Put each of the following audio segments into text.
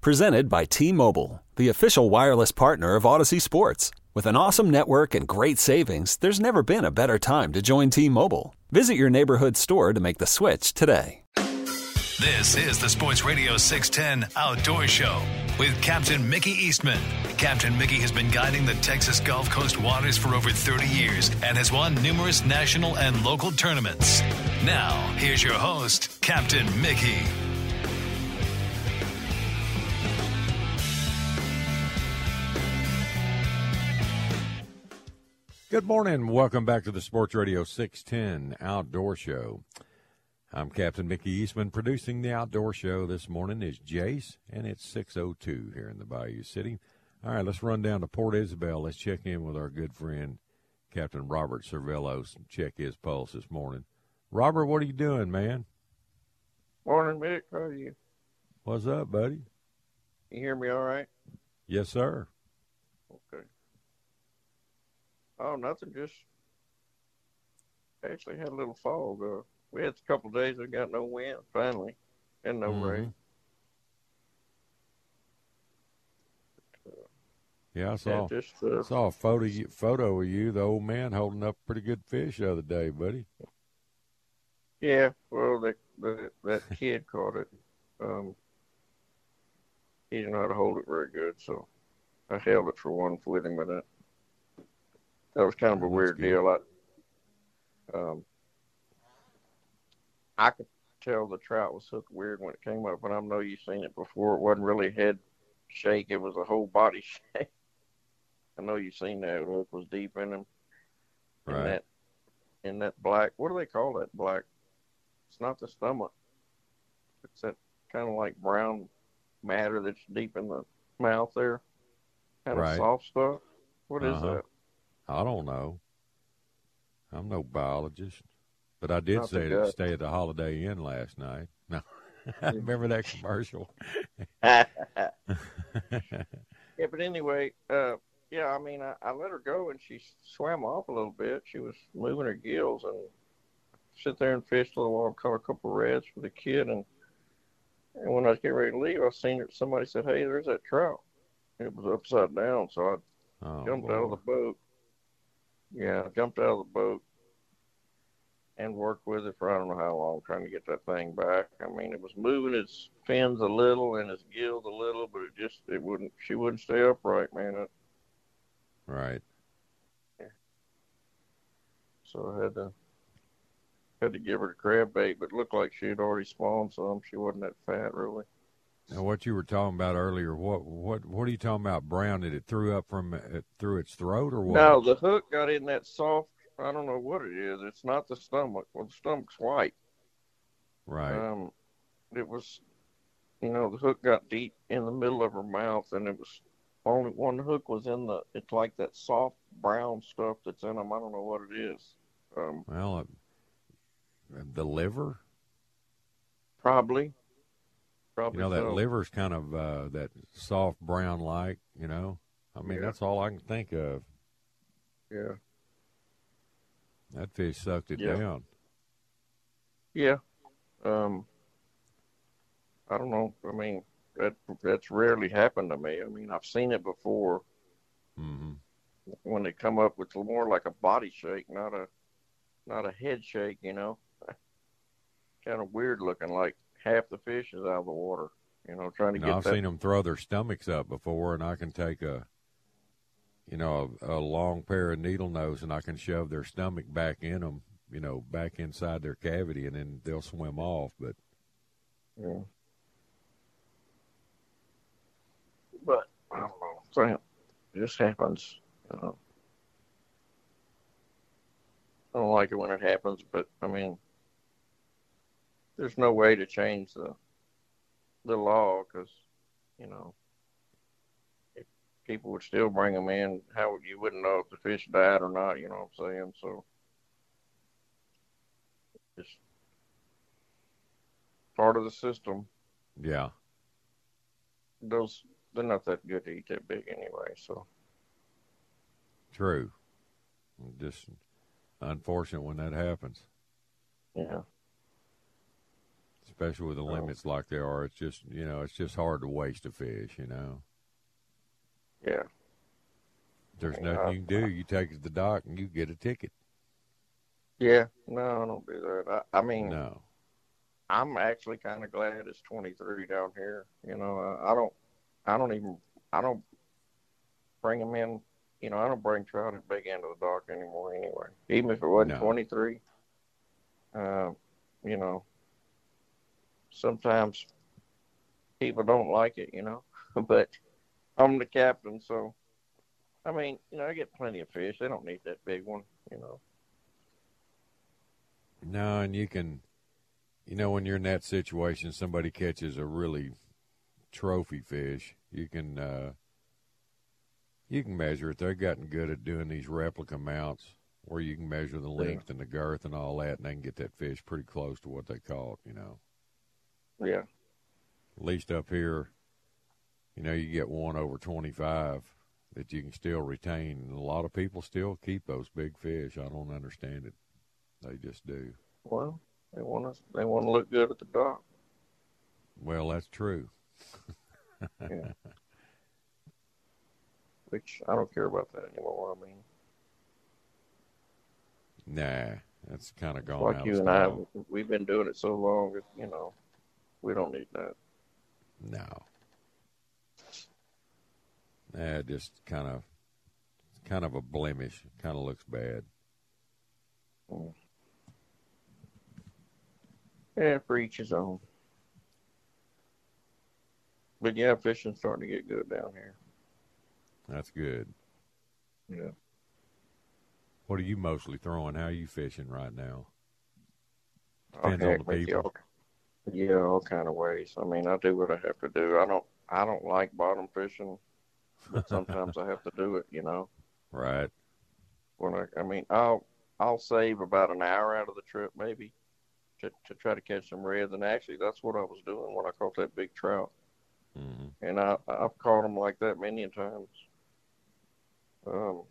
Presented by T Mobile, the official wireless partner of Odyssey Sports. With an awesome network and great savings, there's never been a better time to join T Mobile. Visit your neighborhood store to make the switch today. This is the Sports Radio 610 Outdoor Show with Captain Mickey Eastman. Captain Mickey has been guiding the Texas Gulf Coast waters for over 30 years and has won numerous national and local tournaments. Now, here's your host, Captain Mickey. Good morning. Welcome back to the Sports Radio 610 Outdoor Show. I'm Captain Mickey Eastman. Producing the Outdoor Show this morning is Jace, and it's 6.02 here in the Bayou City. All right, let's run down to Port Isabel. Let's check in with our good friend, Captain Robert Servillos, and check his pulse this morning. Robert, what are you doing, man? Morning, Mick. How are you? What's up, buddy? You hear me all right? Yes, sir. Okay. Oh, nothing. Just actually had a little fog. Uh, we had a couple of days we got no wind finally, and no Mhm. rain. Yeah, I saw Yeah, just uh, saw a photo you- photo of you, the old man, holding up pretty good fish the other day, buddy. yeah. Well, that that that kid caught it. Um, he didn't know how to hold it very good, so I held it for one with him, but that that was kind of a weird deal. I um, I could tell the trout was hooked weird when it came up, and I know you've seen it before. It wasn't really head shake; it was a whole body shake. I know you've seen that. Hook was deep in him. Right. In that, in that black. What do they call that black? It's not the stomach. It's that kind of like brown matter that's deep in the mouth there. Kind Right. of soft stuff. What is Uh-huh. that? I don't know. I'm no biologist, but I did Not the stay at the Holiday Inn last night. No, remember that commercial? Yeah, but anyway, uh, yeah, I mean, I, I let her go and she swam off a little bit. She was moving her gills and sit there and fish a little while, caught a couple of reds for the kid. And, and when I was getting ready to leave, I seen it. Somebody said, Hey, there's that trout. It was upside down. So I oh, jumped out of the boat. Yeah, jumped out of the boat and worked with it for I don't know how long trying to get that thing back. I mean, it was moving its fins a little and its gills a little, but it just it wouldn't. She wouldn't stay upright, man. It, right. so I had to had to give her the crab bait, but it looked like she had already spawned some. She wasn't that fat, really. Now, what you were talking about earlier, what what what are you talking about? Brown? Did it threw up from it through its throat or what? No, the hook got in that soft. I don't know what it is. It's not the stomach. Well, the stomach's white. Right. Um, it was, you know, the hook got deep in the middle of her mouth, and it was only one hook was in the. It's like that soft brown stuff that's in them. I don't know what it is. Um, well, uh, the liver. probably. Probably. You know that so. liver's kind of uh, that soft brown like. You know. I mean, Yeah. that's all I can think of. Yeah. That fish sucked it Yeah. down. Yeah. Um. I don't know. I mean, that that's rarely happened to me. I mean, I've seen it before hmm when they come up with more like a body shake, not a not a head shake. You know, kind of weird looking, like half the fish is out of the water. You know, trying to get I've that. seen them throw their stomachs up before, and I can take a, you know, a, a long pair of needle nose, and I can shove their stomach back in them, you know, back inside their cavity, and then they'll swim off. But Yeah. But I don't know. So, it just happens. You know. I don't like it when it happens, but I mean, there's no way to change the the law because you know if people would still bring them in. How you wouldn't know if the fish died or not. You know what I'm saying? So it's part of the system. Yeah. Those they're not that good to eat that big anyway. So True. Just unfortunate when that happens. yeah, Especially with the Oh. limits like there are. It's just you know, it's just hard to waste a fish, you know. yeah, There's Yeah. nothing you can do. You take it to the dock and you get a ticket. yeah. No, I don't do that. I, I mean, No. I'm actually kind of glad it's 23 down here. You know, I, I don't, I don't even, I don't bring them in. You know, I don't bring trout at big end of the dock anymore. Anyway, even if it wasn't No. 23, uh, you know, sometimes people don't like it. You know, but I'm the captain, so I mean, you know, I get plenty of fish. They don't need that big one. You know. No, and you can, you know, when you're in that situation, somebody catches a really trophy fish, you can, uh, you can measure it. They've gotten good at doing these replica mounts where you can measure the length and the girth and all that, and they can get that fish pretty close to what they caught. You know, Yeah. at least up here, you know, you get one over 25 that you can still retain, and a lot of people still keep those big fish. I don't understand it. They just do. Well, they want us. They want to look good at the dock. Well, that's true. Yeah. Which I don't care about that anymore. I mean, Nah, that's kind of gone like out you of and I, we've been doing it so long. You know, we don't need that. No. Nah, just kind of, kind of a blemish. Kind of looks bad. Hmm. Yeah, for each his own. But yeah, fishing's starting to get good down here. That's good. Yeah. What are you mostly throwing? How are you fishing right now? Depends on the people. Yeah, all kind of ways. I mean, I do what I have to do. I don't. I don't like bottom fishing, but sometimes I have to do it. You know. Right. when I, I mean, I'll I'll save about an hour out of the trip maybe to to try to catch some reds. And actually, that's what I was doing when I caught that big trout. hmm And I I've caught them like that many a times. Um,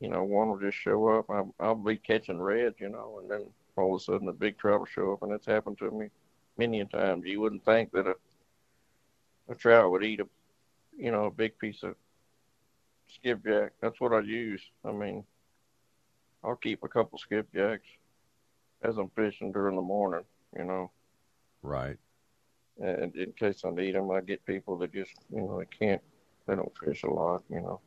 you know, one will just show up. I'll, I'll be catching reds, you know, and then all of a sudden a big trout will show up, and it's happened to me many a times. You wouldn't think that a a trout would eat a, you know, a big piece of skipjack. That's what I use. I mean, I'll keep a couple skipjacks as I'm fishing during the morning, you know, Right. and in case I need them. I get people that just, you know, they can't, they don't fish a lot, you know.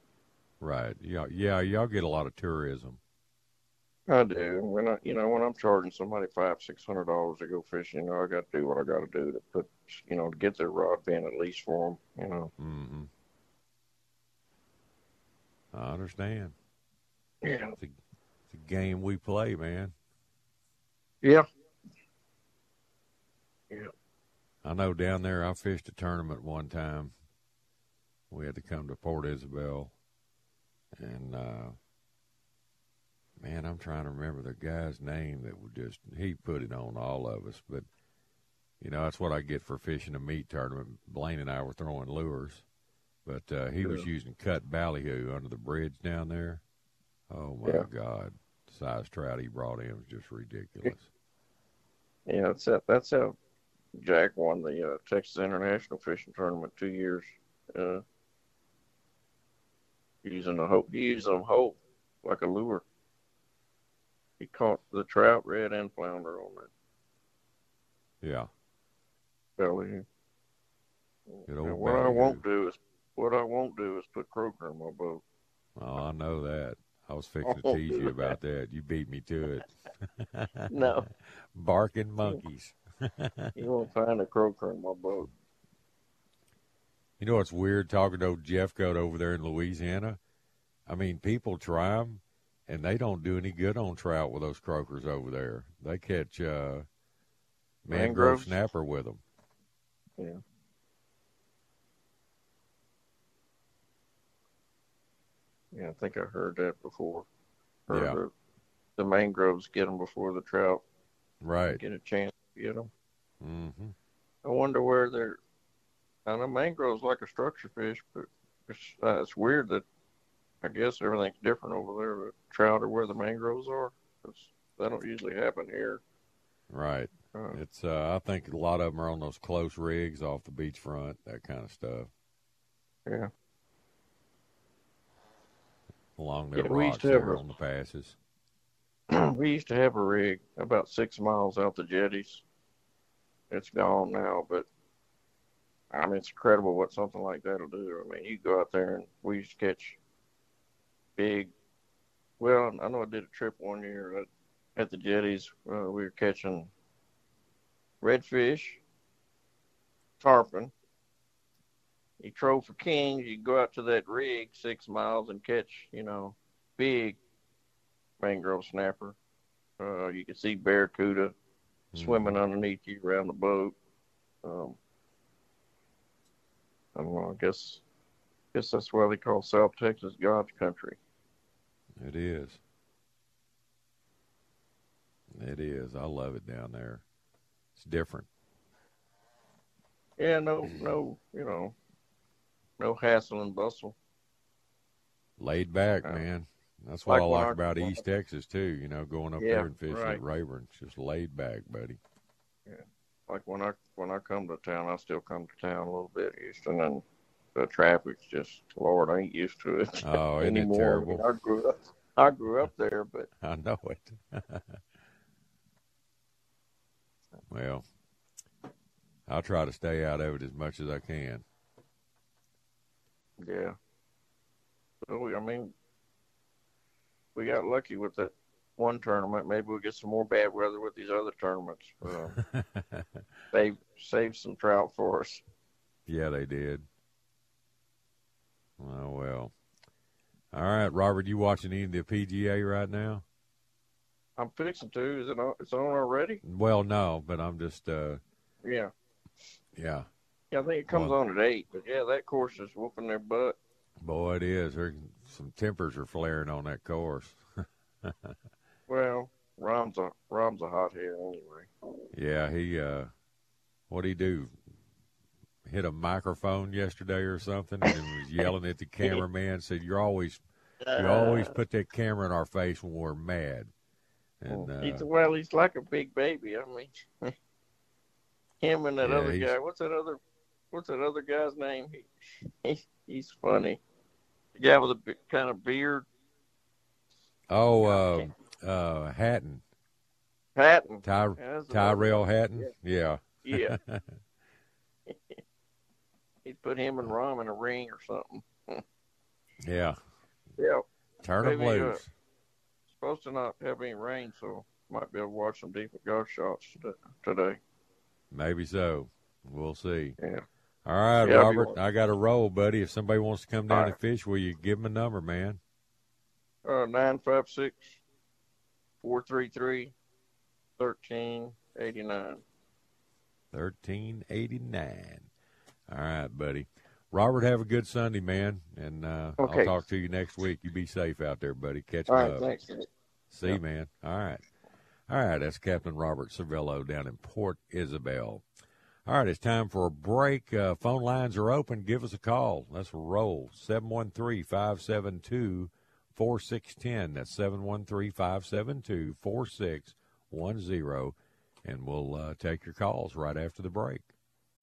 Right. Yeah. Yeah. Y'all get a lot of tourism. I do. When I, you know, when I'm charging somebody five, six hundred dollars to go fishing, you know, I got to do what I got to do to put, you know, to get their rod pin at least for them, you know. Mm-hmm. I understand. Yeah. It's a, it's a game we play, man. Yeah. Yeah. I know down there I fished a tournament one time. We had to come to Port Isabel and uh man, I'm trying to remember the guy's name that would just he put it on all of us, but you know, that's what I get for fishing a meat tournament. Blaine and I were throwing lures. But uh he was using cut ballyhoo under the bridge down there. Oh my Yeah. God. The size trout he brought in was just ridiculous. Yeah, that's how, that's how Jack won the uh, Texas International Fishing Tournament two years. Uh, using a hope, he used them whole like a lure. He caught the trout, red, and flounder on that Yeah. belly. And what I won't do is what I won't do is put croaker in my boat. Oh, I know that. I was fixing to tease you about that. You beat me to it. No, Barking monkeys. you won't find a croaker in my boat. You know what's weird talking to old Jeff Goat over there in Louisiana? I mean, people try them, and they don't do any good on trout with those croakers over there. They catch uh, mangrove Mangroves? snapper with them. Yeah. Yeah, I think I heard that before. Or Yeah. the, the mangroves get them before the trout Right. get a chance to get them. hmm I wonder where they're. I know mangroves like a structure fish, but it's uh, it's weird that I guess everything's different over there. The trout are where the mangroves are. 'cause that don't usually happen here. Right. Uh, It's. Uh, I think a lot of them are on those close rigs off the beachfront, that kind of stuff, yeah. along their Yeah, rocks there a- on the passes. we used to have a rig about six miles out the jetties. It's gone now, but I mean, it's incredible what something like that'll do. I mean, you go out there and we used to catch big. Well, I know I did a trip one year at, at the jetties. Uh, we were catching redfish, tarpon. You trove for kings. You go out to that rig six miles and catch, you know, big mangrove snapper. Uh, you can see barracuda swimming underneath you around the boat. Um, I don't know. I guess, guess that's why they call South Texas God's country. It is. It is. I love it down there. It's different. Yeah, no, no, you know, no hassle and bustle. Laid back, Yeah. man. That's what Like I like about East Texas too. You know, going up Yeah, there and fishing right. at Rayburn. It's just laid back, buddy. Yeah, like when I when I come to town, I still come to town a little bit, Houston, and the traffic's just Lord, I ain't used to it Oh, isn't it anymore. terrible? I grew up, I grew up there, but I know it. well, I'll try to stay out of it as much as I can. Yeah. So I mean, we got lucky with that one tournament. Maybe we'll get some more bad weather with these other tournaments. Uh, save save some trout for us. yeah, they did. Oh well. All right, Robert, you watching any of the PGA right now? I'm fixing to. Is it on? It's on already? Well, no, but I'm just uh Yeah. yeah. Yeah, I think it comes Well- on at eight. But yeah, that course is whooping their butt. Boy, it is. There some tempers are flaring on that course. Well, Rahm's a Rahm's a hothead anyway. Yeah, he uh what'd he do? Hit a microphone yesterday or something and was yelling at the cameraman, said, You're always you always put that camera in our face when we're mad. And uh, he's well, he's like a big baby. I mean, him and that Yeah, other guy. What's that other? What's that other guy's name? He, he he's funny. The guy with a kind of beard, oh uh uh Hatton. Patton. Ty, Yeah, Tyrrell. Hatton. Yeah. Yeah, He'd put him and Rahm in a ring or something. yeah. Yeah. Turn of blues. Uh, loose. Uh, supposed to not have any rain, so might be able to watch some deep golf shots today. Maybe so. We'll see. Yeah. All right, yeah, Robert. I got a roll, buddy. If somebody wants to come down right. and fish, will you give them a number, man? Uh, 956 433 1389. 1389. All right, buddy. Robert, have a good Sunday, man, and uh, I'll talk to you next week. You be safe out there, buddy. Catch All you up. thanks. See, you, man. All right. All right, that's Captain Robert Servillo down in Port Isabel. All right, it's time for a break. Uh, phone lines are open. Give us a call. Let's roll. 713 572 4610. That's 713 572 4610. And we'll uh, take your calls right after the break.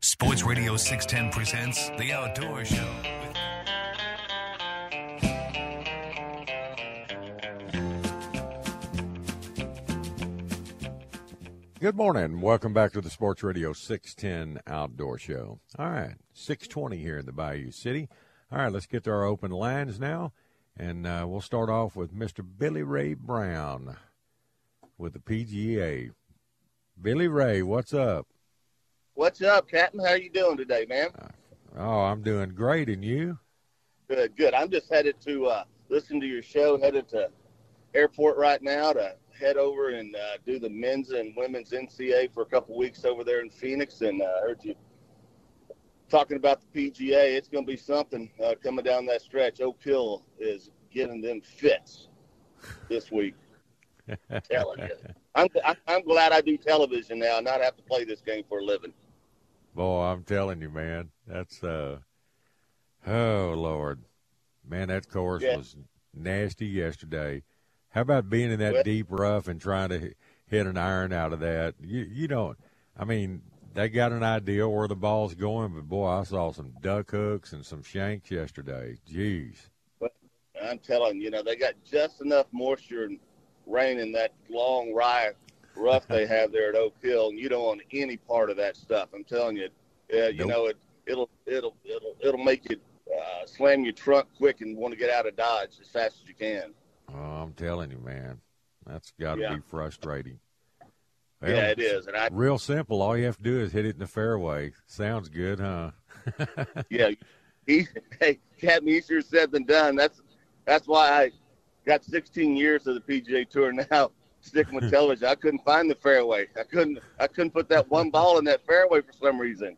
Sports Radio 610 presents The Outdoor Show. Good morning. Welcome back to the Sports Radio 610 Outdoor Show. All right, 620 here in the Bayou City. All right, let's get to our open lines now. And uh, we'll start off with Mr. Billy Ray Brown with the PGA. Billy Ray, what's up? What's up, Captain? How you doing today, man? Oh, I'm doing great, and you? Good, good. I'm just headed to uh, listen to your show. Headed to airport right now to head over and uh, do the men's and women's NCAA for a couple weeks over there in Phoenix. And I uh, heard you talking about the PGA. It's going to be something uh, coming down that stretch. Oak Hill is getting them fits this week. telling you, I'm, I'm glad I do television now, and not have to play this game for a living. Boy, I'm telling you, man, that's uh, oh Lord, man, that course yeah. was nasty yesterday. How about being in that well, deep rough and trying to hit an iron out of that? You you don't. I mean, they got an idea where the ball's going, but boy, I saw some duck hooks and some shanks yesterday. Jeez. But I'm telling you, know, they got just enough moisture and rain in that long rye rough they have there at Oak Hill, and you don't want any part of that stuff. I'm telling you, uh, you nope. know, it it'll it'll it'll it'll make you uh, slam your trunk quick and want to get out of Dodge as fast as you can. Oh, I'm telling you, man, that's got to yeah. be frustrating. Well, yeah, it is. And I, real simple. All you have to do is hit it in the fairway. Sounds good, huh? yeah. He, hey, Captain, easier said than done. That's that's why I got 16 years of the PGA Tour now. Sticking with television, I couldn't find the fairway. I couldn't. I couldn't put that one ball in that fairway for some reason.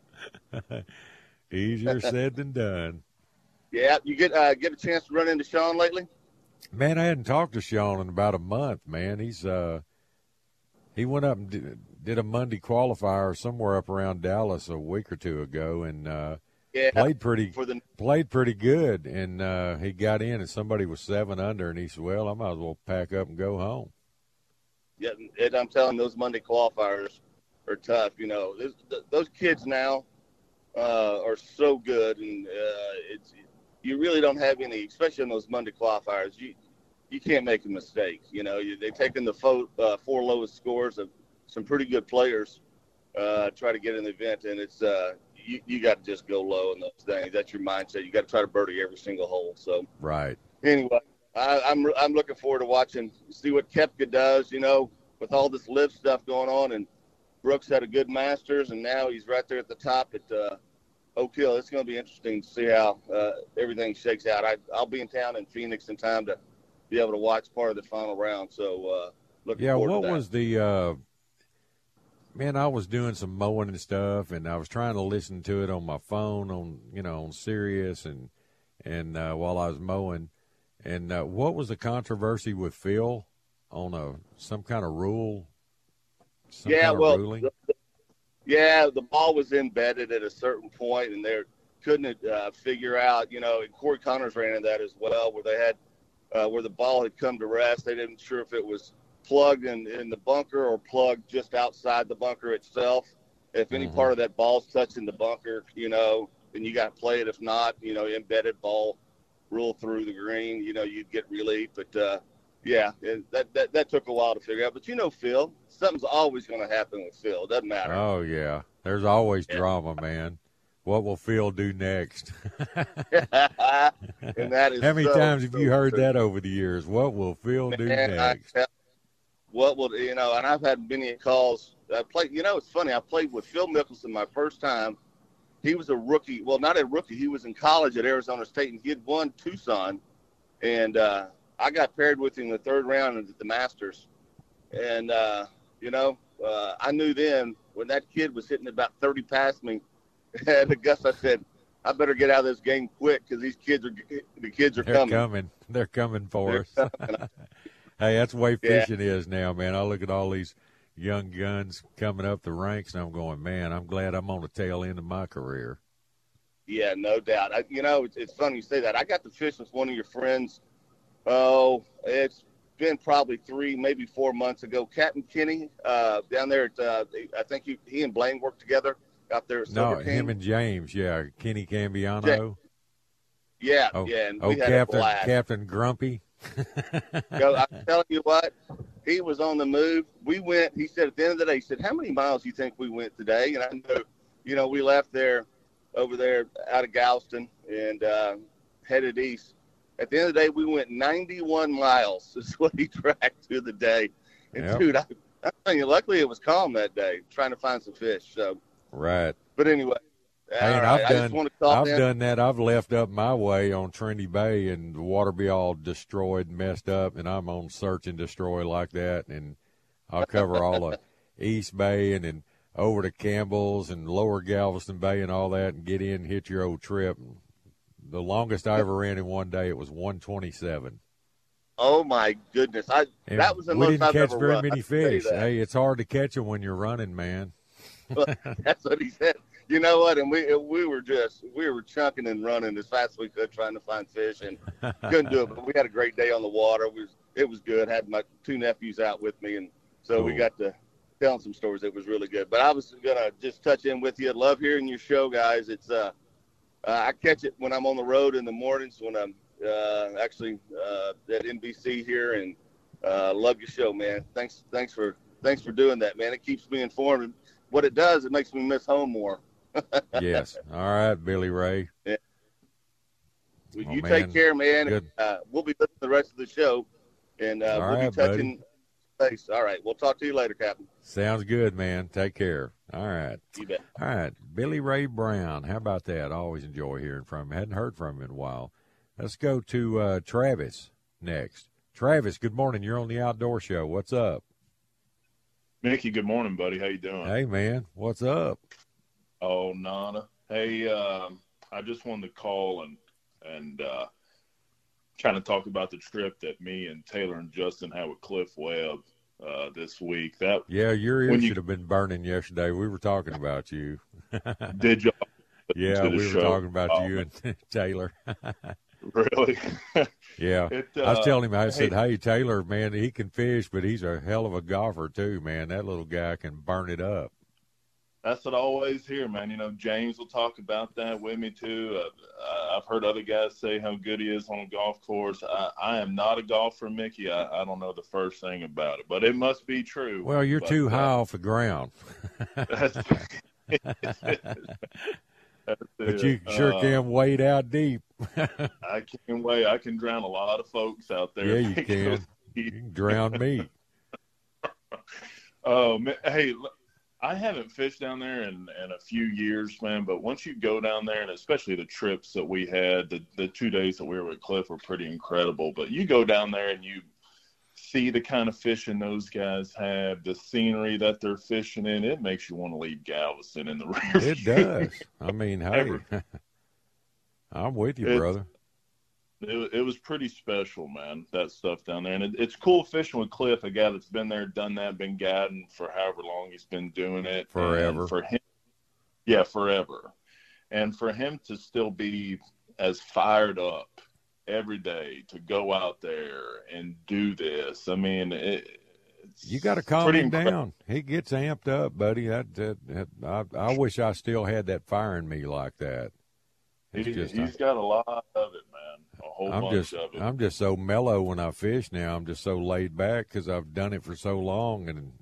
easier said than done. Yeah, you get uh, get a chance to run into Sean lately. Man, I hadn't talked to Sean in about a month. Man, he's uh, he went up and did, did a Monday qualifier somewhere up around Dallas a week or two ago, and uh, yeah, played pretty the... played pretty good. And uh, he got in, and somebody was seven under, and he said, "Well, I might as well pack up and go home." Yeah, and I'm telling those Monday qualifiers are tough. You know, those kids now uh, are so good, and uh, it's you really don't have any, especially on those Monday qualifiers. You you can't make a mistake. You know, you, they've taken the fo- uh, four lowest scores of some pretty good players uh, try to get in the event, and it's uh, you, you got to just go low in those things. That's your mindset. You got to try to birdie every single hole. So right. Anyway, I, I'm I'm looking forward to watching see what Koepka does. You know, with all this LIV stuff going on, and Brooks had a good Masters, and now he's right there at the top at uh, Oak Hill. It's going to be interesting to see how uh, everything shakes out. I, I'll be in town in Phoenix in time to be able to watch part of the final round. So uh, looking yeah, what was the uh, man? I was doing some mowing and stuff, and I was trying to listen to it on my phone on you know on Sirius and and uh, while I was mowing. And uh, what was the controversy with Phil on a some kind of rule? Some yeah, well, the, the, yeah, the ball was embedded at a certain point, and they couldn't uh, figure out. You know, and Corey Conners ran into that as well, where they had uh, where the ball had come to rest. They didn't sure if it was plugged in, in the bunker or plugged just outside the bunker itself. If any mm-hmm. part of that ball's touching the bunker, you know, then you got to play it. If not, you know, embedded ball rule through the green, you know, you'd get relief. But uh, yeah, that, that that took a while to figure out. But you know, Phil, something's always going to happen with Phil. It doesn't matter. Oh yeah, there's always yeah. drama, man. What will Phil do next? and that is how many so, times have so you heard true. that over the years? What will Phil do Man, next? I, what will you know? And I've had many calls. I played. You know, it's funny. I played with Phil Mickelson my first time. He was a rookie. Well, not a rookie. He was in college at Arizona State, and he had won Tucson. And uh, I got paired with him in the third round at the Masters. And uh, You know, uh, I knew then when that kid was hitting about 30 past me, and Gus, I said, I better get out of this game quick because these kids are the kids are They're coming. coming. They're coming for They're us. Coming. hey, that's the way fishing yeah. is now, man. I look at all these young guns coming up the ranks, and I'm going, man, I'm glad I'm on the tail end of my career. Yeah, no doubt. I, you know, it's, it's funny you say that. I got to fish with one of your friends. Oh, it's been probably three, maybe four months ago. Captain Kenny uh, down there at, uh, I think he, he and Blaine worked together out there. At no, him and James. Yeah, Kenny Cambiano. Yeah, oh, yeah. And oh, Captain Captain Grumpy. Yo, I'm telling you what, he was on the move. We went. He said at the end of the day, he said, "How many miles do you think we went today?" And I know, you know, we left there over there out of Galveston and uh, headed east. At the end of the day, we went 91 miles. Is what he tracked through the day. And yep. dude, I, I'm telling you, luckily it was calm that day, trying to find some fish. So right. But anyway, and right. I've done I've done that. I've left up my way on Trinity Bay, and the water be all destroyed and messed up, and I'm on search and destroy like that, and I'll cover all of East Bay and then over to Campbell's and Lower Galveston Bay and all that, and get in, hit your old trip. The longest I ever ran in one day, it was 127. Oh my goodness! I and that was the we didn't I've catch very run. many fish. Hey, it's hard to catch them when you're running, man. That's what he said you know what? And we we were just we were chunking and running as fast as we could, trying to find fish, and couldn't do it. But we had a great day on the water. It was it was good. Had my two nephews out with me, and so cool. we got to telling some stories. It was really good. But I was gonna just touch in with you. Love hearing your show, guys. It's uh, uh I catch it when I'm on the road in the mornings when I'm uh, actually uh, at NBC here, and uh, love your show, man. Thanks thanks for thanks for doing that, man. It keeps me informed. What it does, it makes me miss home more yes. All right, Billy Ray. Yeah. Well, oh, you man. take care, man. Good. Uh, we'll be listening to the rest of the show, and uh, we'll right, be touching base. All right. We'll talk to you later, Captain. Sounds good, man. Take care. All right. You bet. All right. Billy Ray Brown. How about that? I always enjoy hearing from him. Hadn't heard from him in a while. Let's go to uh, Travis next. Travis, good morning. You're on the Outdoor Show. What's up? Mickey, good morning, buddy. How you doing? Hey, man. What's up? Oh, Nana. Hey, um, I just wanted to call and and uh, kind of talk about the trip that me and Taylor and Justin had with Cliff Webb uh, this week. That yeah, your ears should have been burning yesterday. We were talking about you. Did you? yeah, we were talking about oh, you and Taylor. really? yeah. It, uh, I was telling him, I said, hey, Taylor, man, he can fish, but he's a hell of a golfer too, man. That little guy can burn it up that's what I always hear, man. You know, James will talk about that with me too. Uh, I've heard other guys say how good he is on a golf course. I, I am not a golfer, Mickey. I, I, don't know the first thing about it, but it must be true. Well, you're but, too uh, high off the ground. that's, but you sure uh, can wade out deep. I can wade. I can drown a lot of folks out there. Yeah, you can. you can drown me. Oh, man. hey, I haven't fished down there in, in a few years, man. But once you go down there, and especially the trips that we had, the the two days that we were with Cliff were pretty incredible. But you go down there and you see the kind of fishing those guys have, the scenery that they're fishing in, it makes you want to leave Galveston in the rear. It does. I mean, hey, I'm with you, brother it, it was pretty special, man. That stuff down there, and it, it's cool fishing with Cliff, a guy that's been there, done that, been guiding for however long he's been doing it. Forever. And for him, yeah, forever. And for him to still be as fired up every day to go out there and do this, I mean, it, you got to calm him down. He gets amped up, buddy. That, that, that I, I wish I still had that fire in me like that. It's he, just, he's uh, got a lot of it, man whole I'm bunch just, of it. I'm just so mellow when I fish now. I'm just so laid back because I've done it for so long, and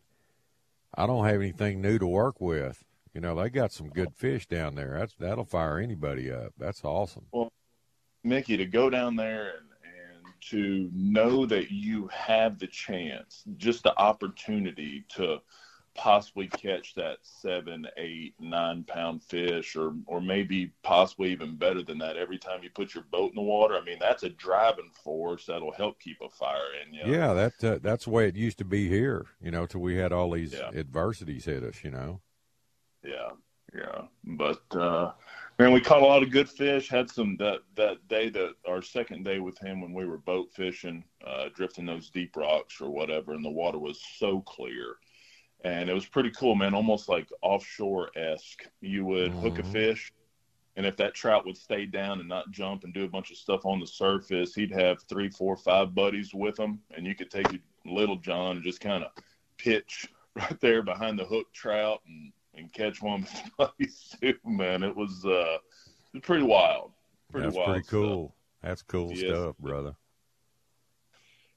I don't have anything new to work with. You know, they got some good fish down there. That's that'll fire anybody up. That's awesome. Well, Mickey, to go down there and and to know that you have the chance, just the opportunity to possibly catch that seven, eight, nine pound fish, or or maybe possibly even better than that every time you put your boat in the water. I mean, that's a driving force that'll help keep a fire in you. Yeah, that uh, that's the way it used to be here. You know, till we had all these yeah. adversities hit us. You know. Yeah, yeah, but uh, man, we caught a lot of good fish. Had some that that day that our second day with him when we were boat fishing, uh, drifting those deep rocks or whatever, and the water was so clear and it was pretty cool, man. Almost like offshore esque. You would mm-hmm. hook a mm-hmm. fish, and if that trout would stay down and not jump and do a bunch of stuff on the surface, he'd have three, four, five buddies with him, and you could take little John and just kind of pitch right there behind the hook trout and and catch one of his buddies too. Man, it was uh, it was pretty wild. Pretty That's wild. pretty cool. Stuff. That's cool yes. stuff, brother.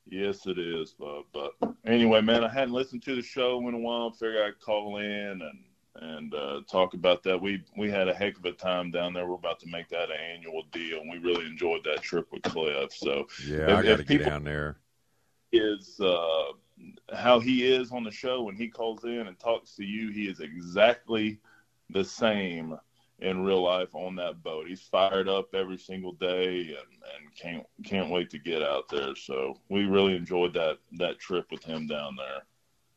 Yes, it is. But, but anyway, man, I hadn't listened to the show in a while. Figured I'd call in and and uh, talk about that. We we had a heck of a time down there. We're about to make that an annual deal, and we really enjoyed that trip with Cliff. So yeah, if, I got to get down there. Is uh, how he is on the show when he calls in and talks to you. He is exactly the same in real life on that boat. He's fired up every single day and, and can't can't wait to get out there. So we really enjoyed that that trip with him down there.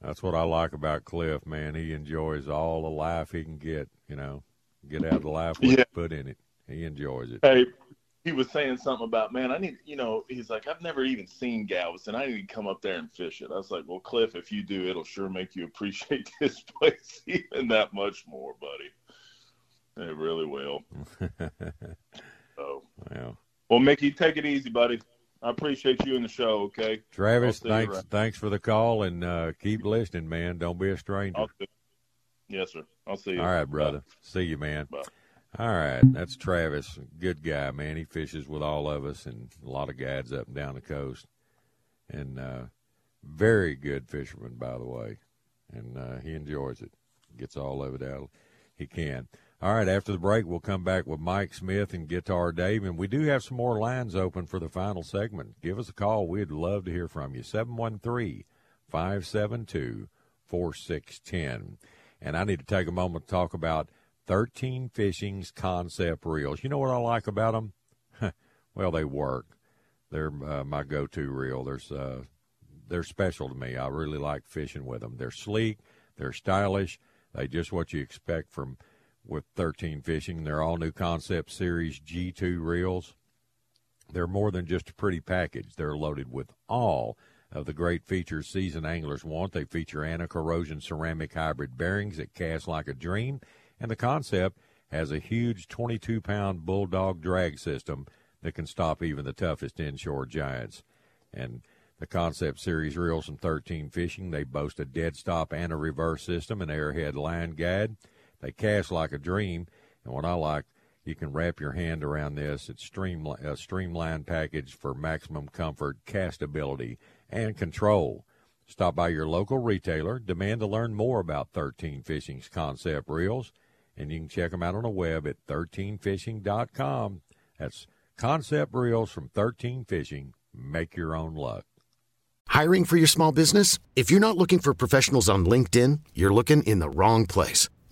That's what I like about Cliff, man. He enjoys all the life he can get, you know, get out of the life we yeah. put in it. He enjoys it. Hey, he was saying something about, man, I need, you know, he's like, I've never even seen Galveston. I need to come up there and fish it. I was like, well, Cliff, if you do, it'll sure make you appreciate this place even that much more, buddy. It really will. so, well, well, Mickey, take it easy, buddy. I appreciate you in the show. Okay, Travis, thanks, thanks for the call, and uh, keep listening, man. Don't be a stranger. Yes, sir. I'll see you. All right, brother. Bye. See you, man. Bye. All right, that's Travis. Good guy, man. He fishes with all of us and a lot of guides up and down the coast, and uh, very good fisherman, by the way. And uh, he enjoys it. Gets all of it out he can. All right, after the break, we'll come back with Mike Smith and Guitar Dave, and we do have some more lines open for the final segment. Give us a call. We'd love to hear from you. 713 572 4610. And I need to take a moment to talk about 13 Fishing's concept reels. You know what I like about them? well, they work. They're uh, my go to reel. There's, uh, they're special to me. I really like fishing with them. They're sleek, they're stylish, they just what you expect from with 13 Fishing. They're all new Concept Series G2 reels. They're more than just a pretty package. They're loaded with all of the great features seasoned anglers want. They feature anti-corrosion ceramic hybrid bearings that cast like a dream, and the Concept has a huge 22-pound bulldog drag system that can stop even the toughest inshore giants. And the Concept Series reels from 13 Fishing, they boast a dead stop and a reverse system, an airhead line guide. They cast like a dream, and what I like, you can wrap your hand around this. It's stream, a streamlined package for maximum comfort, castability, and control. Stop by your local retailer, demand to learn more about 13 Fishing's concept reels, and you can check them out on the web at 13fishing.com. That's concept reels from 13 Fishing. Make your own luck. Hiring for your small business? If you're not looking for professionals on LinkedIn, you're looking in the wrong place.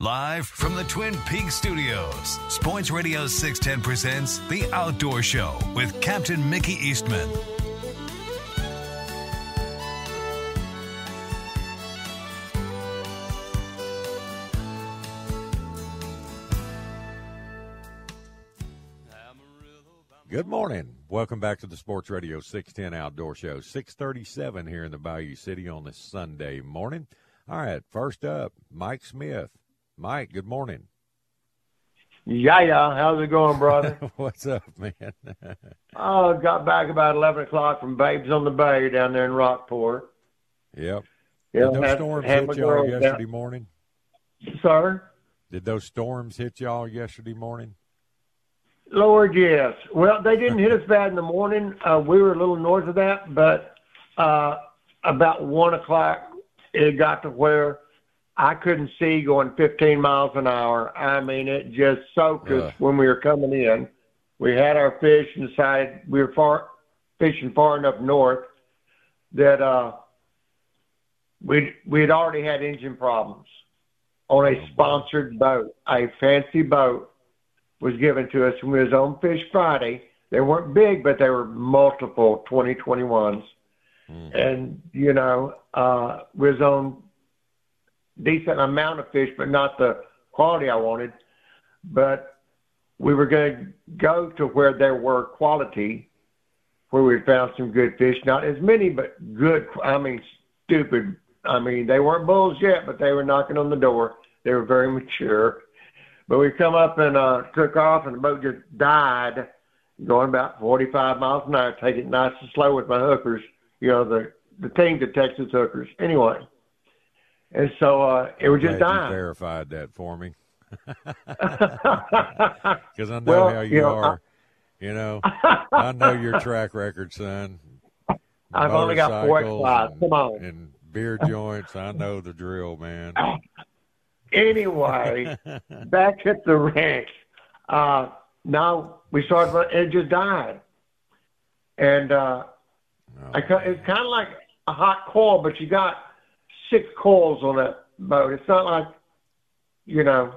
Live from the Twin Peaks studios, Sports Radio 610 presents The Outdoor Show with Captain Mickey Eastman. Good morning. Welcome back to the Sports Radio 610 Outdoor Show. 637 here in the Bayou City on this Sunday morning. All right, first up, Mike Smith. Mike, good morning. Yeah, yeah. How's it going, brother? What's up, man? oh, got back about 11 o'clock from Babes on the Bay down there in Rockport. Yep. Yeah, Did those storms hit y'all yesterday down. morning? Sir? Did those storms hit y'all yesterday morning? Lord, yes. Well, they didn't hit us bad in the morning. Uh, we were a little north of that, but uh, about one o'clock, it got to where I couldn't see going 15 miles an hour. I mean, it just soaked us uh. when we were coming in. We had our fish and decided we were far fishing far enough north that uh, we we had already had engine problems on a sponsored boat, a fancy boat was given to us when we was on Fish Friday. They weren't big, but they were multiple 2021s. Mm-hmm. And, you know, uh, we was on decent amount of fish, but not the quality I wanted. But we were going to go to where there were quality, where we found some good fish. Not as many, but good. I mean, stupid. I mean, they weren't bulls yet, but they were knocking on the door. They were very mature. But we come up and uh, took off, and the boat just died, going about 45 miles an hour. Take it nice and slow with my hookers, you know, the the team, the Texas hookers. Anyway, and so uh, it was just dying. You verified that for me, because I know well, how you, you know, are. I, you know, I know your track record, son. I've only got four slides. Come on. And beer joints, I know the drill, man. Anyway, back at the ranch. Uh, now we started, it just died. And uh, oh, I, it's kind of like a hot coil, but you got six coils on that boat. It's not like, you know,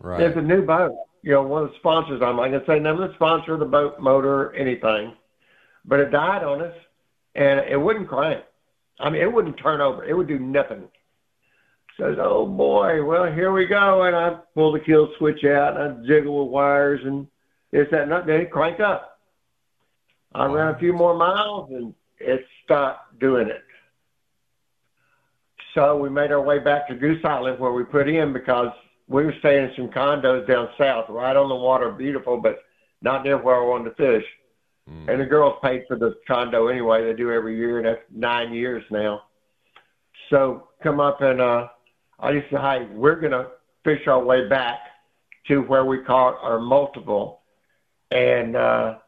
right. it's a new boat. You know, one of the sponsors, I'm not going to say name of the sponsor of the boat, motor, anything. But it died on us, and it wouldn't crank. I mean, it wouldn't turn over. It would do nothing says, "Oh boy, well here we go," and I pull the kill switch out and I jiggle with wires and this that and that. Then it crank up. I wow. ran a few more miles and it stopped doing it. So we made our way back to Goose Island where we put in because we were staying in some condos down south, right on the water, beautiful, but not near where I wanted to fish. Mm. And the girls paid for the condo anyway. They do every year, and that's nine years now. So come up and uh, I just said, hey, we're going to fish our way back to where we caught our multiple. And, uh,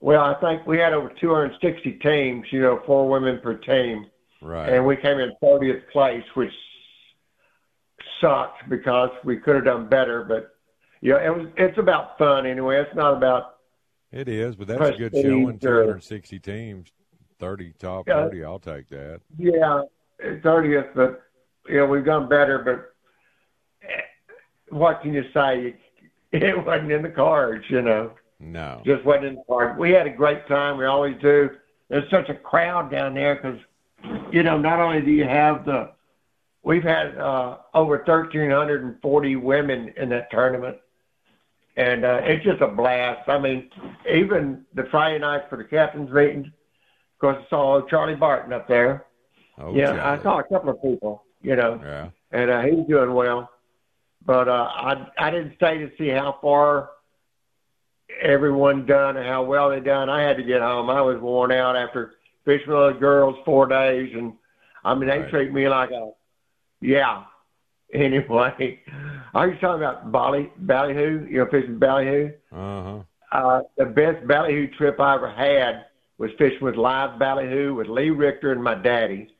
well, I think we had over 260 teams, you know, four women per team. Right. And we came in 30th place, which sucked because we could have done better. But, yeah, it was, it's about fun anyway. It's not about. It is, but that's a good showing. 260 teams, 30 top yeah, 30. I'll take that. Yeah, 30th, but you know, we've done better, but what can you say? It wasn't in the cards, you know. No. Just wasn't in the cards. We had a great time. We always do. There's such a crowd down there because, you know, not only do you have the, we've had uh, over 1,340 women in that tournament. And uh, it's just a blast. I mean, even the Friday night for the captain's meeting, of course, I saw Charlie Barton up there. Oh, yeah, Charlie. I saw a couple of people you know. Yeah. And uh, he's doing well. But uh, I I didn't stay to see how far everyone done and how well they done. I had to get home. I was worn out after fishing with the girls four days, and I mean they right. treat me like a yeah. Anyway, are you talking about Bally ballyhoo? You know, fishing ballyhoo. Uh-huh. Uh The best ballyhoo trip I ever had was fishing with live ballyhoo with Lee Richter and my daddy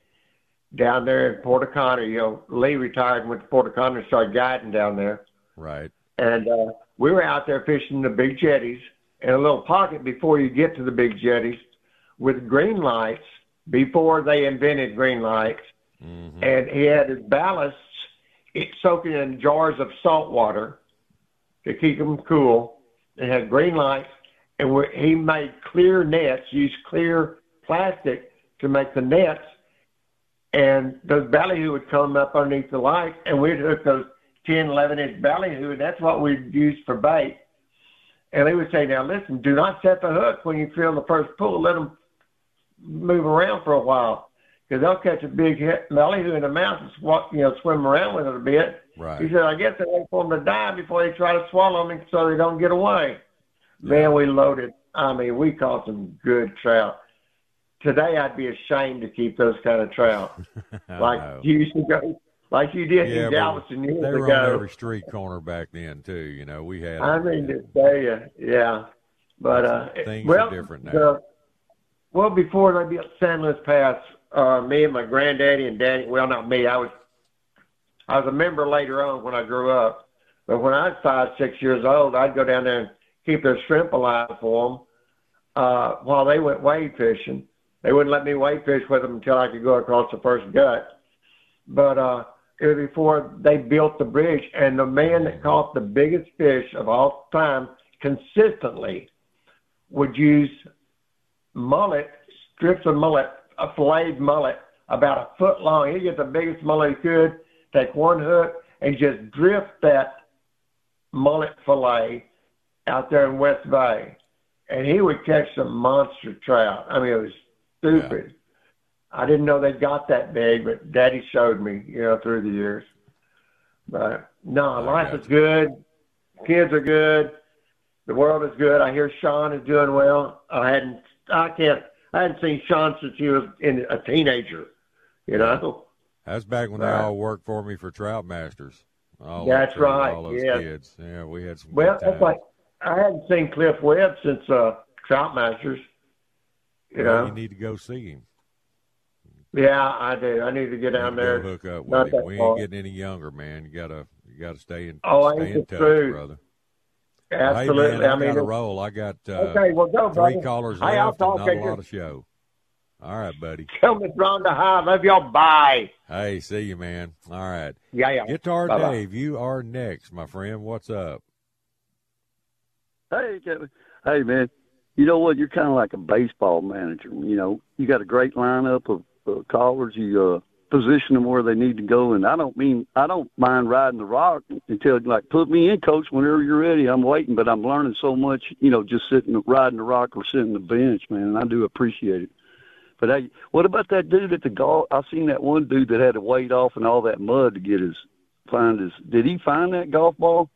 down there in Port O'Connor. You know, Lee retired and went to Port O'Connor and started guiding down there. Right. And uh, we were out there fishing the big jetties in a little pocket before you get to the big jetties with green lights before they invented green lights. Mm-hmm. And he had his ballasts it, soaking in jars of salt water to keep them cool. They had green lights, and he made clear nets, used clear plastic to make the nets and those ballyhoo would come up underneath the light, and we'd hook those 10, 11 inch ballyhoo, and that's what we'd use for bait. And they would say, now listen, do not set the hook when you feel the first pull. Let them move around for a while because they'll catch a big hit, belly in the mouth and swat, you know, swim around with it a bit. Right. He said, I guess they wait for them to die before they try to swallow them so they don't get away. Yeah. Man, we loaded. I mean, we caught some good trout. Today, I'd be ashamed to keep those kind of trout. like know. you used to go, like you did yeah, in Galveston years they were ago. on every street corner back then too. You know, we had. I mean to tell you, yeah, but uh, things well, are different now. The, well, before San Luis Pass, uh, me and my granddaddy and daddy. Well, not me. I was, I was a member later on when I grew up. But when I was five, six years old, I'd go down there and keep their shrimp alive for them uh, while they went wade fishing. They wouldn't let me wade fish with them until I could go across the first gut. But uh, it was before they built the bridge, and the man that caught the biggest fish of all time consistently would use mullet, strips of mullet, a filleted mullet, about a foot long. He'd get the biggest mullet he could, take one hook, and just drift that mullet fillet out there in West Bay. And he would catch some monster trout. I mean, it was stupid. Yeah. I didn't know they got that big, but Daddy showed me, you know, through the years. But no, life is good. Kids are good. The world is good. I hear Sean is doing well. I hadn't, I can't, I hadn't seen Sean since he was in a teenager. You know. That's back when they all worked for me for Trout Masters. All that's right. All those yeah. kids. Yeah, we had some. Well, that's like I hadn't seen Cliff Webb since uh, Trout Masters. You well, know, you need to go see him. Yeah, I do. I need to get down there. Hook up with him. We ain't getting any younger, man. You gotta, you gotta stay in, oh, stay in touch, true. brother. Absolutely. Hey, man, I, I mean, got a roll. I got uh, okay. Well, go, three buddy. callers hey, I'll left and not a you. lot of show. All right, buddy. Tell Miss Rhonda hi. Love y'all. Bye. Hey, see you, man. All right. Yeah, yeah. Guitar Bye-bye. Dave, you are next, my friend. What's up? Hey, Kevin. Hey, man. You know what? You're kind of like a baseball manager. You know, you got a great lineup of uh, callers. You uh, position them where they need to go, and I don't mean I don't mind riding the rock until like put me in, coach. Whenever you're ready, I'm waiting. But I'm learning so much. You know, just sitting riding the rock or sitting the bench, man. And I do appreciate it. But hey, what about that dude at the golf? I seen that one dude that had to wade off in all that mud to get his find his. Did he find that golf ball?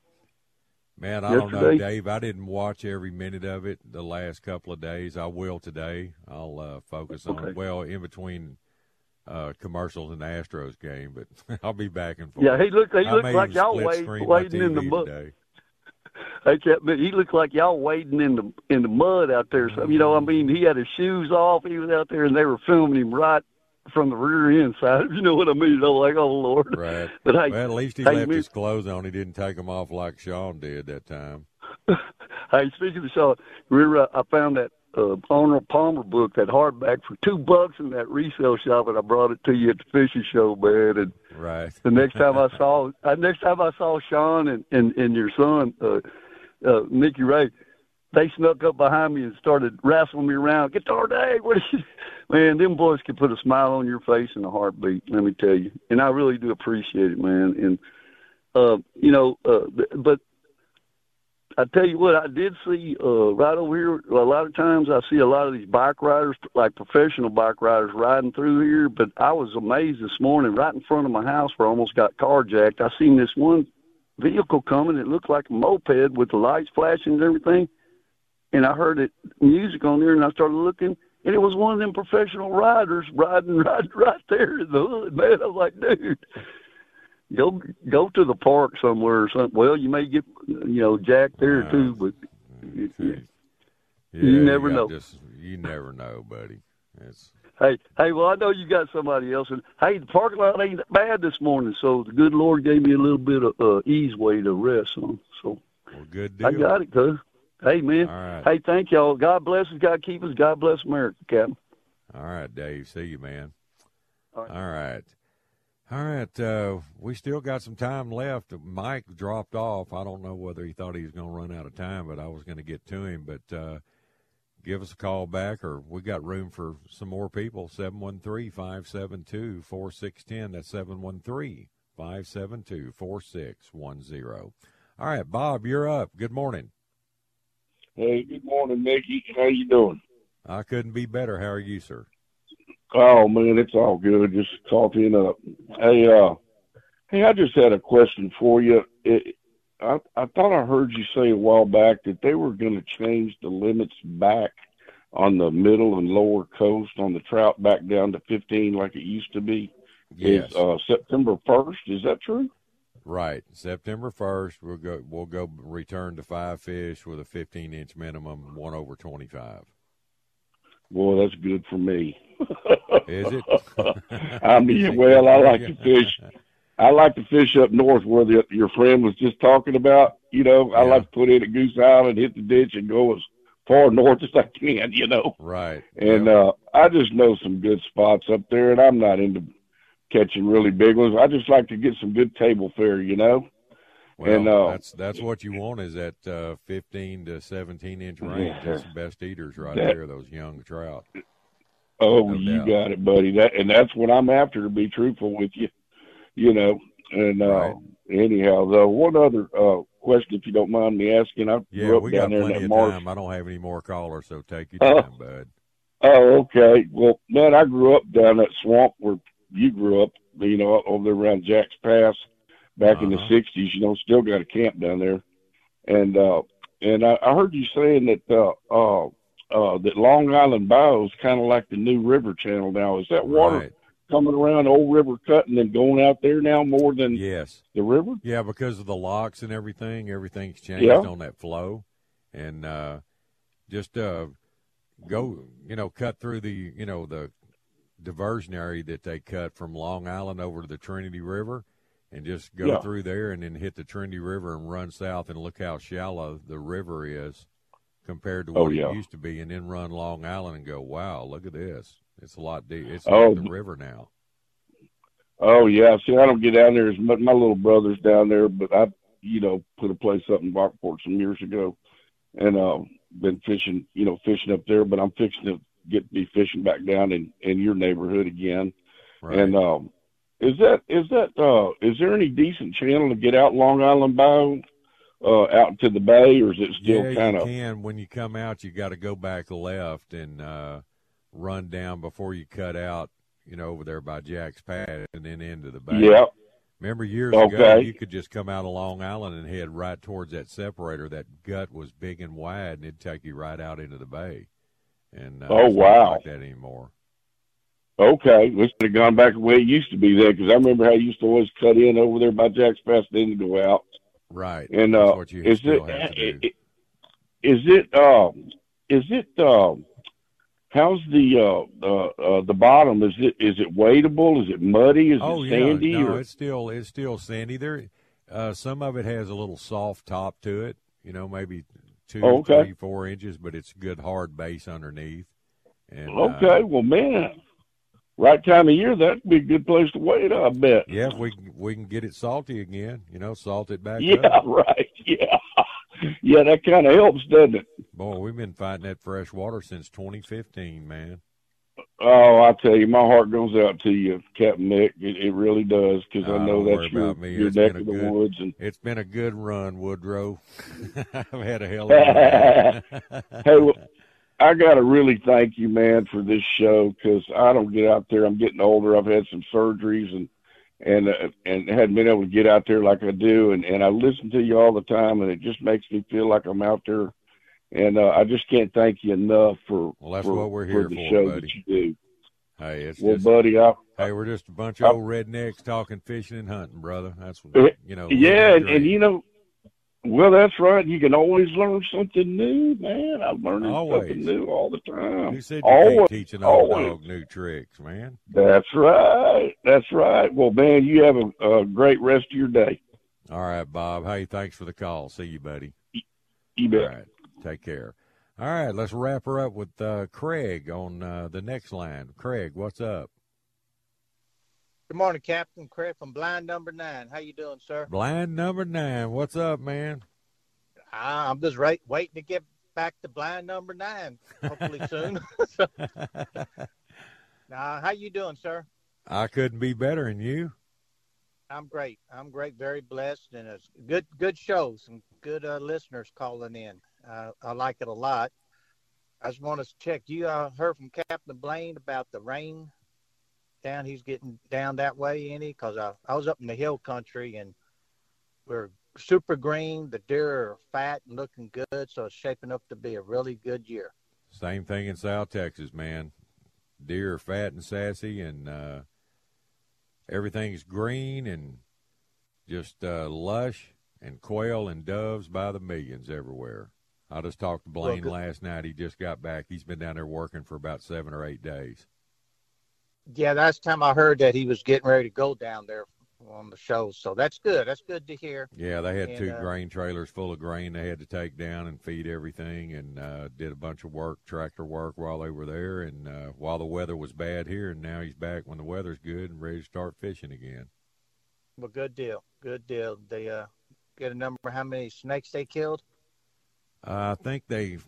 Man, I don't know, Dave. I didn't watch every minute of it the last couple of days. I will today. I'll uh, focus on Okay. it. Well, in between uh, commercials and the Astros game, but I'll be back and forth. Yeah, he looked. He looked like y'all wading in the mud. today. I kept, he looked like y'all wading in the in the mud out there. So you know, I mean, he had his shoes off. He was out there, and they were filming him right from the rear end side. You know what I mean? I'm like, oh Lord. Right. But hey, well, at least he hey, left me- his clothes on. He didn't take them off like Sean did that time. Hey, speaking of Shaw, remember I I found that uh, Arnold Palmer book, that hardback, for two bucks in that resale shop, and I brought it to you at the fishing show, man. And Right. the next time I saw, uh, next time I saw Sean and and, and your son, uh, uh, Nicky Ray, they snuck up behind me and started wrestling me around. Guitar Dave, what? Is you? Man, them boys can put a smile on your face in a heartbeat. Let me tell you, and I really do appreciate it, man. And uh, you know, uh, but I tell you what, I did see uh, right over here. A lot of times, I see a lot of these bike riders, like professional bike riders, riding through here. But I was amazed this morning, right in front of my house, where I almost got carjacked. I seen this one vehicle coming. It looked like a moped with the lights flashing and everything. And I heard it music on there, and I started looking, and it was one of them professional riders riding right right there in the hood. Man, I was like, dude go go to the park somewhere or something. Well, you may get you know jacked there too, but you, you- Yeah, you never got know. Just, you never know, buddy. It's Hey, hey, well, I know you got somebody else, and hey, the parking lot ain't bad this morning, so the good Lord gave me a little bit of uh, ease way to rest on. So well, good deal. I got it, cuz. Hey, man. Right. Hey, thank y'all. God bless us. God keep us. God bless America, Captain. All right, Dave. See you, man. All right. All right. All right. Uh, we still got some time left. Mike dropped off. I don't know whether he thought he was going to run out of time, but I was going to get to him. But uh, give us a call back, or we got room for some more people. 713 572 4610. That's 713 572 4610. All right, Bob, you're up. Good morning. Hey, good morning, Mickey. How you doing? I couldn't be better. How are you, sir? Oh man, it's all good. Just talking up. Hey, uh, hey, I just had a question for you. It, I I thought I heard you say a while back that they were going to change the limits back on the middle and lower coast on the trout back down to 15 like it used to be. Yes. Is, uh, September 1st. Is that true? Right. September 1st, we'll go, we'll go return to five fish with a 15 inch minimum, one over 25. Boy, that's good for me. Is it? I mean, well, I like to fish. I like to fish up north where the, your friend was just talking about. You know, I Yeah. like to put in at Goose Island, hit the ditch, and go as far north as I can. You know, Right. and uh, I just know some good spots up there, and I'm not into catching really big ones. I just like to get some good table fare. You know, Well, and uh, that's that's what you want is that uh, 15 to 17 inch range. That's the best eaters right That- there. Those young trout. Oh, No you doubt. got it, buddy. That and that's what I'm after. To be truthful with you, you know. And uh, Right. anyhow, though, one other uh, question, if you don't mind me asking, I Yeah, grew up we down got there in plenty that of marsh. time. I don't have any more callers, so take your Oh. time, bud. Oh, okay. Well, man, I grew up down that swamp where you grew up. You know, over there around Jack's Pass, back in the Uh-huh. '60s. You know, still got a camp down there. And uh, and I, I heard you saying that uh, uh, uh, that Long Island Bayou is kind of like the new river channel now. Is that water Right. coming around Old River Cut and then going out there now more than Yes. the river? Yeah, because of the locks and everything, everything's changed Yeah. on that flow, and uh, just uh, go, you know, cut through the, you know, the diversionary that they cut from Long Island over to the Trinity River, and just go Yeah. through there and then hit the Trinity River and run south and look how shallow the river is compared to Oh, what yeah. it used to be, and then run Long Island and go, wow, look at this, it's a lot deep, it's Oh. like the river now. Oh yeah. See, I don't get down there as much. My little brother's down there, but I, you know, put a place up in Rockport some years ago, and uh, been fishing, you know, fishing up there. But I'm fixing to get be fishing back down in in your neighborhood again. Right. And um, is that is that uh, is there any decent channel to get out Long Island Bayou, uh, out to the bay, or is it still yeah, kind of? can. When you come out, you got to go back left and uh, run down before you cut out. You know, over there by Jack's Pass, and then into the bay. Yeah. Remember years ago, you could just come out of Long Island and head right towards that separator. That gut was big and wide, and it'd take you right out into the bay. And uh, Oh, it's not wow. like that anymore. Okay, let's have gone back the way it used to be then, because I remember how you used to always cut in over there by Jack's Pass, then go out. Right. And uh, what you is it, have to do. i- is it um is it um how's the uh, uh uh the bottom? Is it is it wadeable? Is it muddy? Is oh it yeah, sandy? no, or? it's still it's still sandy. There, uh, some of it has a little soft top to it. You know, maybe two, Oh, okay. three, four inches, but it's good hard base underneath. And Okay, uh, well man, right time of year that'd be a good place to wait. I bet. yeah, if we can, we can get it salty again. You know, salt it back Yeah, up. right. Yeah, yeah, that kind of helps, doesn't it? Boy, we've been fighting that fresh water since 2015, man. Oh, I tell you, my heart goes out to you, Captain Nick. It, it really does, because I know that's your, your It's neck of the good- woods. And It's been a good run, Woodrow. I've had a hell of a run. hey, well, I got to really thank you, man, for this show because I don't get out there. I'm getting older. I've had some surgeries and and uh, and hadn't been able to get out there like I do. And and I listen to you all the time, and it just makes me feel like I'm out there. And uh, I just can't thank you enough for Well, that's for, what we're for here the for, show buddy. that you do. Hey, it's Well, just, buddy, I hey, we're just a bunch of I- old rednecks talking fishing and hunting, brother. That's what Uh, you know. yeah, and, and you know, well, that's right. You can always learn something new, man. I'm learning Always. something new all the time. Who said you always, can't teach an old always. dog new tricks, man? That's right. That's right. Well, man, you have a, a great rest of your day. All right, Bob. Hey, thanks for the call. See you, buddy. You bet. All right, take care. All right, let's wrap her up with uh, Craig on uh, the next line. Craig, what's up? Good morning, Captain Craig from Blind Number Nine. How you doing, sir? Blind number nine. What's up, man? Ah, I'm just right, waiting to get back to Blind Number Nine, hopefully soon. So- Nah, how you doing, sir? I couldn't be better than you. I'm great. I'm great. Very blessed, and it's good. Good show. Some good uh, listeners calling in. Uh, I like it a lot. I just want to check. You uh, heard from Captain Blaine about the rain down. He's getting down that way, any? Because I, I was up in the hill country and we're super green. The deer are fat and looking good, so it's shaping up to be a really good year. Same thing in South Texas, man. Deer are fat and sassy, and uh, everything's green and just uh, lush, and quail and doves by the millions everywhere. I just talked to Blaine well, last night. He just got back. He's been down there working for about seven or eight days. Yeah, last time I heard that he was getting ready to go down there on the show. So that's good. That's good to hear. Yeah, they had and, two uh, grain trailers full of grain they had to take down and feed everything, and uh, did a bunch of work, tractor work while they were there, and uh, while the weather was bad here. And now he's back when the weather's good and ready to start fishing again. Well, good deal. Good deal. They uh, get a number how many snakes they killed? Uh, I think they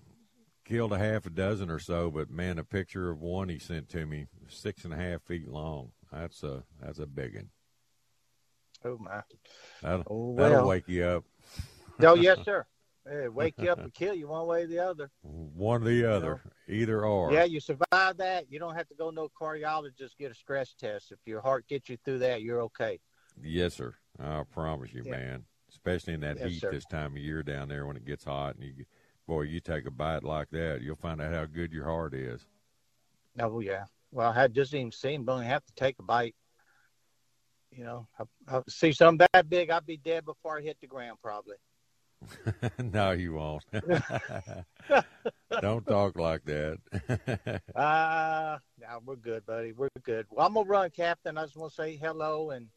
killed a half a dozen or so, but man, a picture of one he sent to me, six and a half feet long. That's a that's a big one. Oh my! That'll, oh, well. that'll wake you up. oh yes, sir. Hey, wake you up and kill you one way or the other. One or the other, you know? either or. Yeah, you survive that. You don't have to go no cardiologist get a stress test. If your heart gets you through that, you're okay. Yes, sir. I promise you, yeah. man. Especially in that yes, heat sir. this time of year down there when it gets hot, and you, boy, you take a bite like that, you'll find out how good your heart is. Oh yeah. Well, I had just even seen, but only have to take a bite you know, I, I see something that big, I'd be dead before I hit the ground, probably. no, you won't. Don't talk like that. uh, no, we're good, buddy. We're good. Well, I'm gonna run, Captain. I just want to say hello and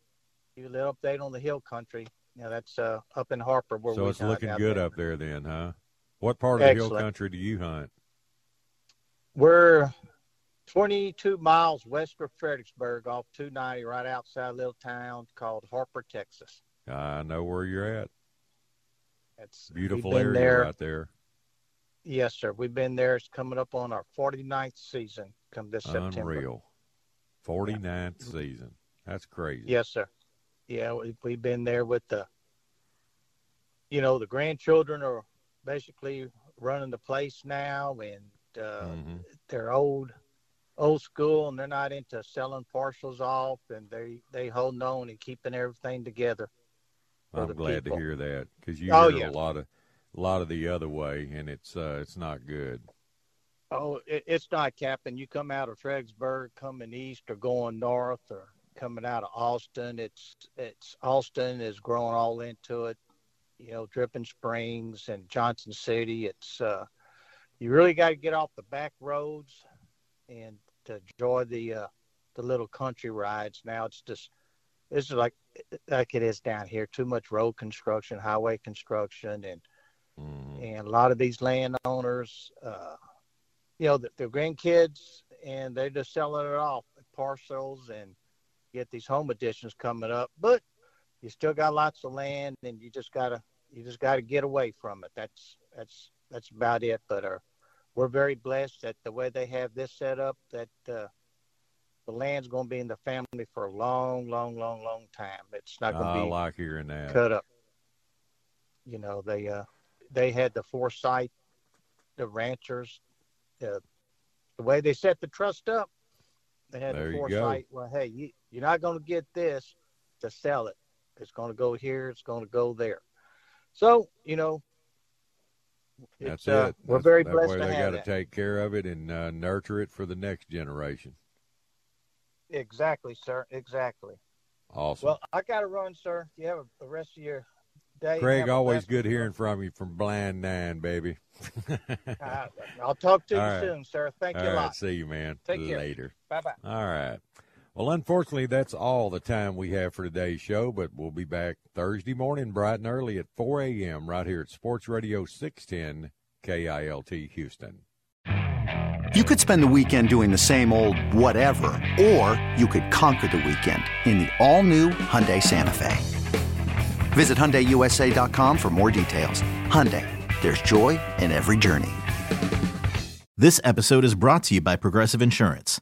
give you a little update on the hill country. You know, that's uh, up in Harper. Where so it's looking good there. up there, then, huh? What part of Excellent. the hill country do you hunt? We're 22 miles west of Fredericksburg off 290 right outside a little town called Harper, Texas. I know where you're at. It's beautiful area there. right there. Yes, sir. We've been there. It's coming up on our 49th season come this Unreal. September. Unreal. 49th yeah. season. That's crazy. Yes, sir. Yeah, we, we've been there with the, you know, the grandchildren are basically running the place now, and uh, mm-hmm. they're old old school and they're not into selling parcels off and they they holding on and keeping everything together. I'm glad people. to hear that because you oh, hear yeah. a lot of a lot of the other way and it's uh, it's not good. Oh, it, it's not, Captain. You come out of Fredericksburg, coming east or going north, or coming out of Austin. It's it's Austin is growing all into it. You know, Dripping Springs and Johnson City. It's uh, you really got to get off the back roads and to enjoy the uh, the little country rides. Now it's just this is like like it is down here. Too much road construction, highway construction, and mm. and a lot of these landowners, uh, you know, their grandkids, and they're just selling it off parcels and get these home additions coming up. But you still got lots of land, and you just gotta you just gotta get away from it. That's that's that's about it. But our we're very blessed that the way they have this set up, that uh, the land's going to be in the family for a long, long, long, long time. It's not going to be like hearing that. cut up. You know, they uh, they had the foresight, the ranchers, uh, the way they set the trust up. They had there the foresight. Well, hey, you, you're not going to get this to sell it. It's going to go here. It's going to go there. So you know, that's uh, it. We're That's, very that blessed way to they got to take care of it and uh, nurture it for the next generation. Exactly, sir. Exactly. Awesome. Well, I got to run, sir. You have a, the rest of your day. Craig, always good hearing from you from Blind Nine, baby. uh, I'll talk to All you right. soon, sir. Thank all you a right. lot. See you, man. Take Later. Bye bye. All right. Well, unfortunately, that's all the time we have for today's show, but we'll be back Thursday morning, bright and early at 4 a.m. right here at Sports Radio 610 KILT Houston. You could spend the weekend doing the same old whatever, or you could conquer the weekend in the all-new Hyundai Santa Fe. Visit HyundaiUSA.com for more details. Hyundai, there's joy in every journey. This episode is brought to you by Progressive Insurance.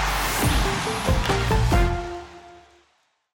Thank you.